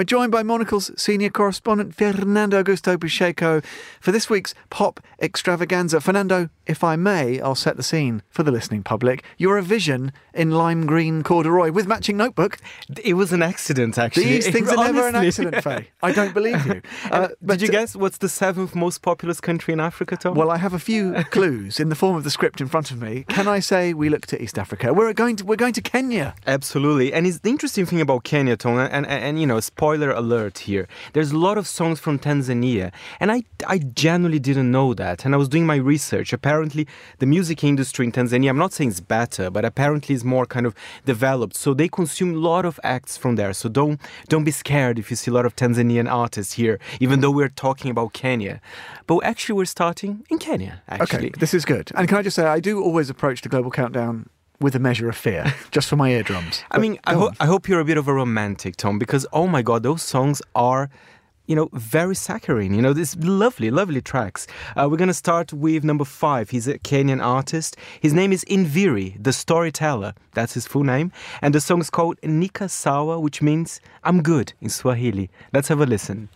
We're joined by Monocle's senior correspondent Fernando Augusto Pacheco for this week's pop extravaganza. Fernando, if I may, I'll set the scene for the listening public. You're a vision in lime green corduroy with matching notebook. It was an accident, actually. These things are never an Honestly. accident, Faye. I don't believe you. Uh, Did you guess what's the seventh most populous country in Africa, Tom? Well, I have a few clues in the form of the script in front of me. Can I say we look to East Africa? We're going to we're going to Kenya. Absolutely. And it's the interesting thing about Kenya, Tom, and, and, and you know, spoiler alert here. There's a lot of songs from Tanzania. And I, I genuinely didn't know that. And I was doing my research. Apparently, the music industry in Tanzania, I'm not saying it's better, but apparently it's more kind of developed. So they consume a lot of acts from there. So don't, don't be scared if you see a lot of Tanzanian artists here, even though we're talking about Kenya. But actually, we're starting in Kenya, actually. Okay, this is good. And can I just say, I do always approach the global countdown with a measure of fear, just for my eardrums. I mean, I, ho- I hope you're a bit of a romantic, Tom, because oh my God, those songs are, you know, very saccharine. You know, this lovely, lovely tracks. Uh, we're gonna start with number five. He's a Kenyan artist. His name is Nviiri, the storyteller. That's his full name, and the song is called Nika Sawa, which means I'm good in Swahili. Let's have a listen.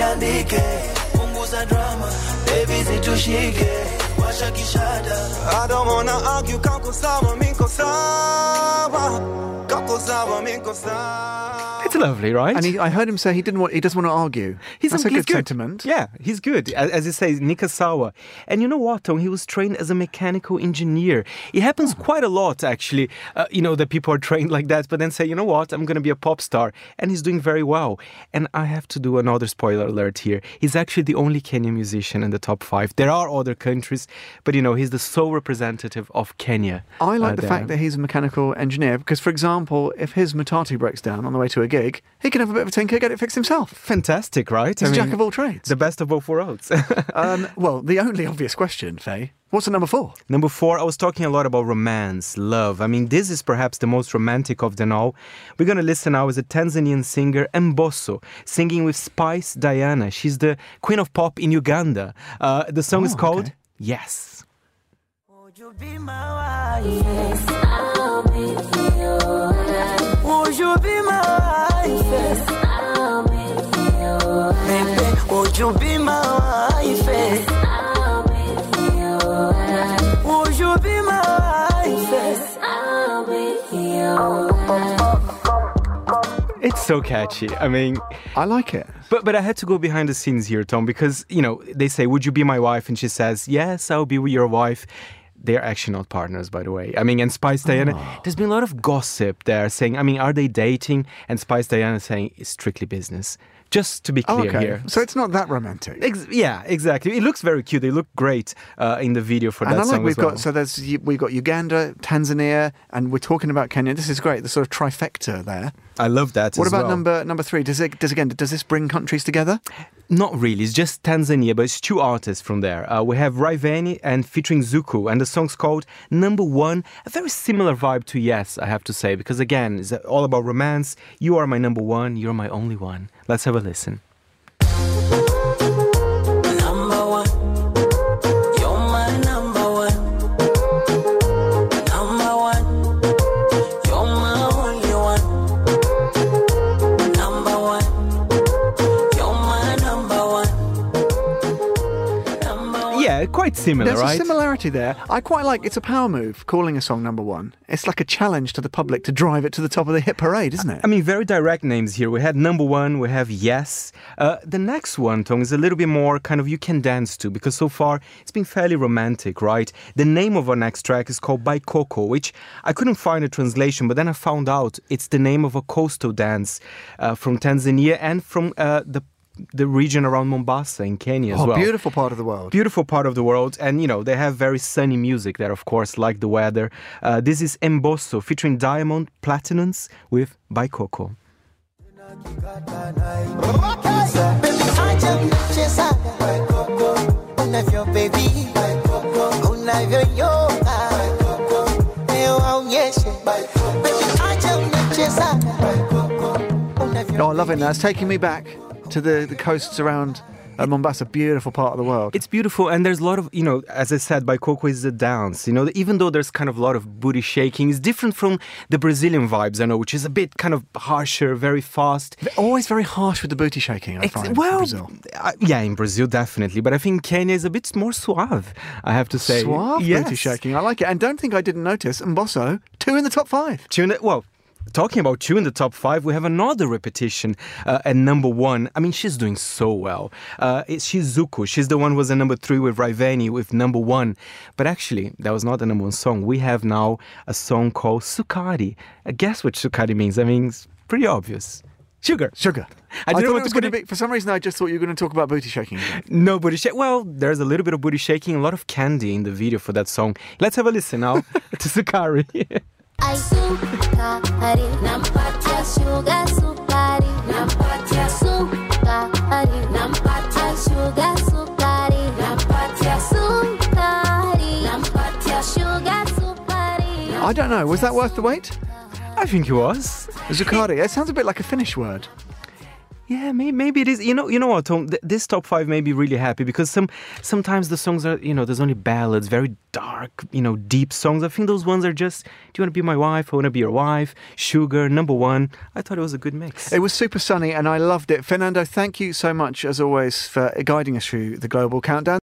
Ziandike punguza drama baby zitushike washa kishada I don't wanna argue kako sawa miko sawa kako sawa miko sawa It's lovely, right? And he, I heard him say he didn't want. He doesn't want to argue. He's, That's a he's good, sentiment. Yeah, he's good. As, as he says, Nikasawa. And you know what, Tom? He was trained as a mechanical engineer. It happens Oh. quite a lot, actually, uh, you know, that people are trained like that, but then say, you know what, I'm going to be a pop star. And he's doing very well. And I have to do another spoiler alert here. He's actually the only Kenyan musician in the top five. There are other countries, but, you know, he's the sole representative of Kenya. I like uh, the there. fact that he's a mechanical engineer because, for example, if his Matatu breaks down on the way to a gig, he can have a bit of a tinker, get it fixed himself. Fantastic, right? He's a jack of all trades. The best of both worlds. Um, well, the only obvious question, Faye, what's the number four? Number four, I was talking a lot about romance, love. I mean, this is perhaps the most romantic of them all. We're going to listen now is a Tanzanian singer, Mbosso, singing with Spice Diana. She's the queen of pop in Uganda. Uh, the song is Oh, called okay. Yes. Would you be my wife? Yes, I'll be your wife. Would you be my wife? Yes, I'll be your wife. Baby, would you be my It's so catchy. I mean, I like it. but but I had to go behind the scenes here, Tom, because you know they say, "Would you be my wife?" and she says, "Yes, I'll be your wife." They're actually not partners, by the way. I mean, and Spice Diana, there's been a lot of gossip there saying, I mean, are they dating? And Spice Diana saying it's strictly business. Just to be Oh, clear okay. here. So it's not that romantic. Ex- yeah, exactly. It looks very cute. They look great uh, in the video for and that I like song we've well. got so there's we've got Uganda, Tanzania, and we're talking about Kenya. This is great. The sort of trifecta there. I love that. What about well. number number three? Does it does again does this bring countries together? Not really. It's just Tanzania, but it's two artists from there. Uh, we have Rayvanny and featuring Zuchu, and the song's called Number One. A very similar vibe to Yes, I have to say, because again, it's all about romance. You are my number one. You're my only one. Let's have a listen. Quite similar, There's right? a similarity there. I quite like. It's a power move calling a song number one. It's like a challenge to the public to drive it to the top of the hit parade, isn't it? I mean, very direct names here. We had number one, we have yes. Uh, the next one, Tom, is a little bit more kind of you can dance to because so far it's been fairly romantic, right? The name of our next track is called Baikoko, which I couldn't find a translation, but then I found out it's the name of a coastal dance uh, from Tanzania and from uh, the the region around Mombasa in Kenya as oh, well. beautiful part of the world. Beautiful part of the world, and you know they have very sunny music there, of course, like the weather. Uh, this is Mbosso featuring Diamond Platnumz with Baikoko. Acha mchezaga unavyo baby unavyoyoga leo aonyeshe Baby, acha mchezaga unavyo Oh, I love it now. It's taking me back to the, the coasts around Uh, Mombasa, beautiful part of the world. It's beautiful, and there's a lot of, you know, as I said, Baikoko is the dance. You know, even though there's kind of a lot of booty shaking, it's different from the Brazilian vibes, I know, which is a bit kind of harsher, very fast. Always very harsh with the booty shaking, I find, in well, Brazil. uh, yeah, in Brazil, definitely. But I think Kenya is a bit more suave, I have to say. Suave yes. booty shaking. I like it. And don't think I didn't notice, Mbosso, two in the top five. Two in the, well, talking about two in the top five, we have another repetition uh, at number one. I mean, she's doing so well. Uh, it's, she's Zuchu. She's the one who was at number three with Rayvanny with number one. But actually, that was not the number one song. We have now a song called Sukari. Uh, guess what Sukari means? I mean, it's pretty obvious. Sugar. Sugar. I know thought what it was going to be. For some reason, I just thought you were going to talk about booty shaking. again. No booty shake. Well, there's a little bit of booty shaking, a lot of candy in the video for that song. Let's have a listen now to Sukari. I don't know. Was that worth the wait? I think it was. Zuccardi. It sounds a bit like a Finnish word. Yeah, maybe, maybe it is. You know, you know what, Tom? Th- this top five made me really happy because some sometimes the songs are, you know, there's only ballads, very dark, you know, deep songs. I think those ones are just, do you want to be my wife? I want to be your wife. Sugar, number one. I thought it was a good mix. It was super sunny and I loved it. Fernando, thank you so much, as always, for guiding us through the global countdown.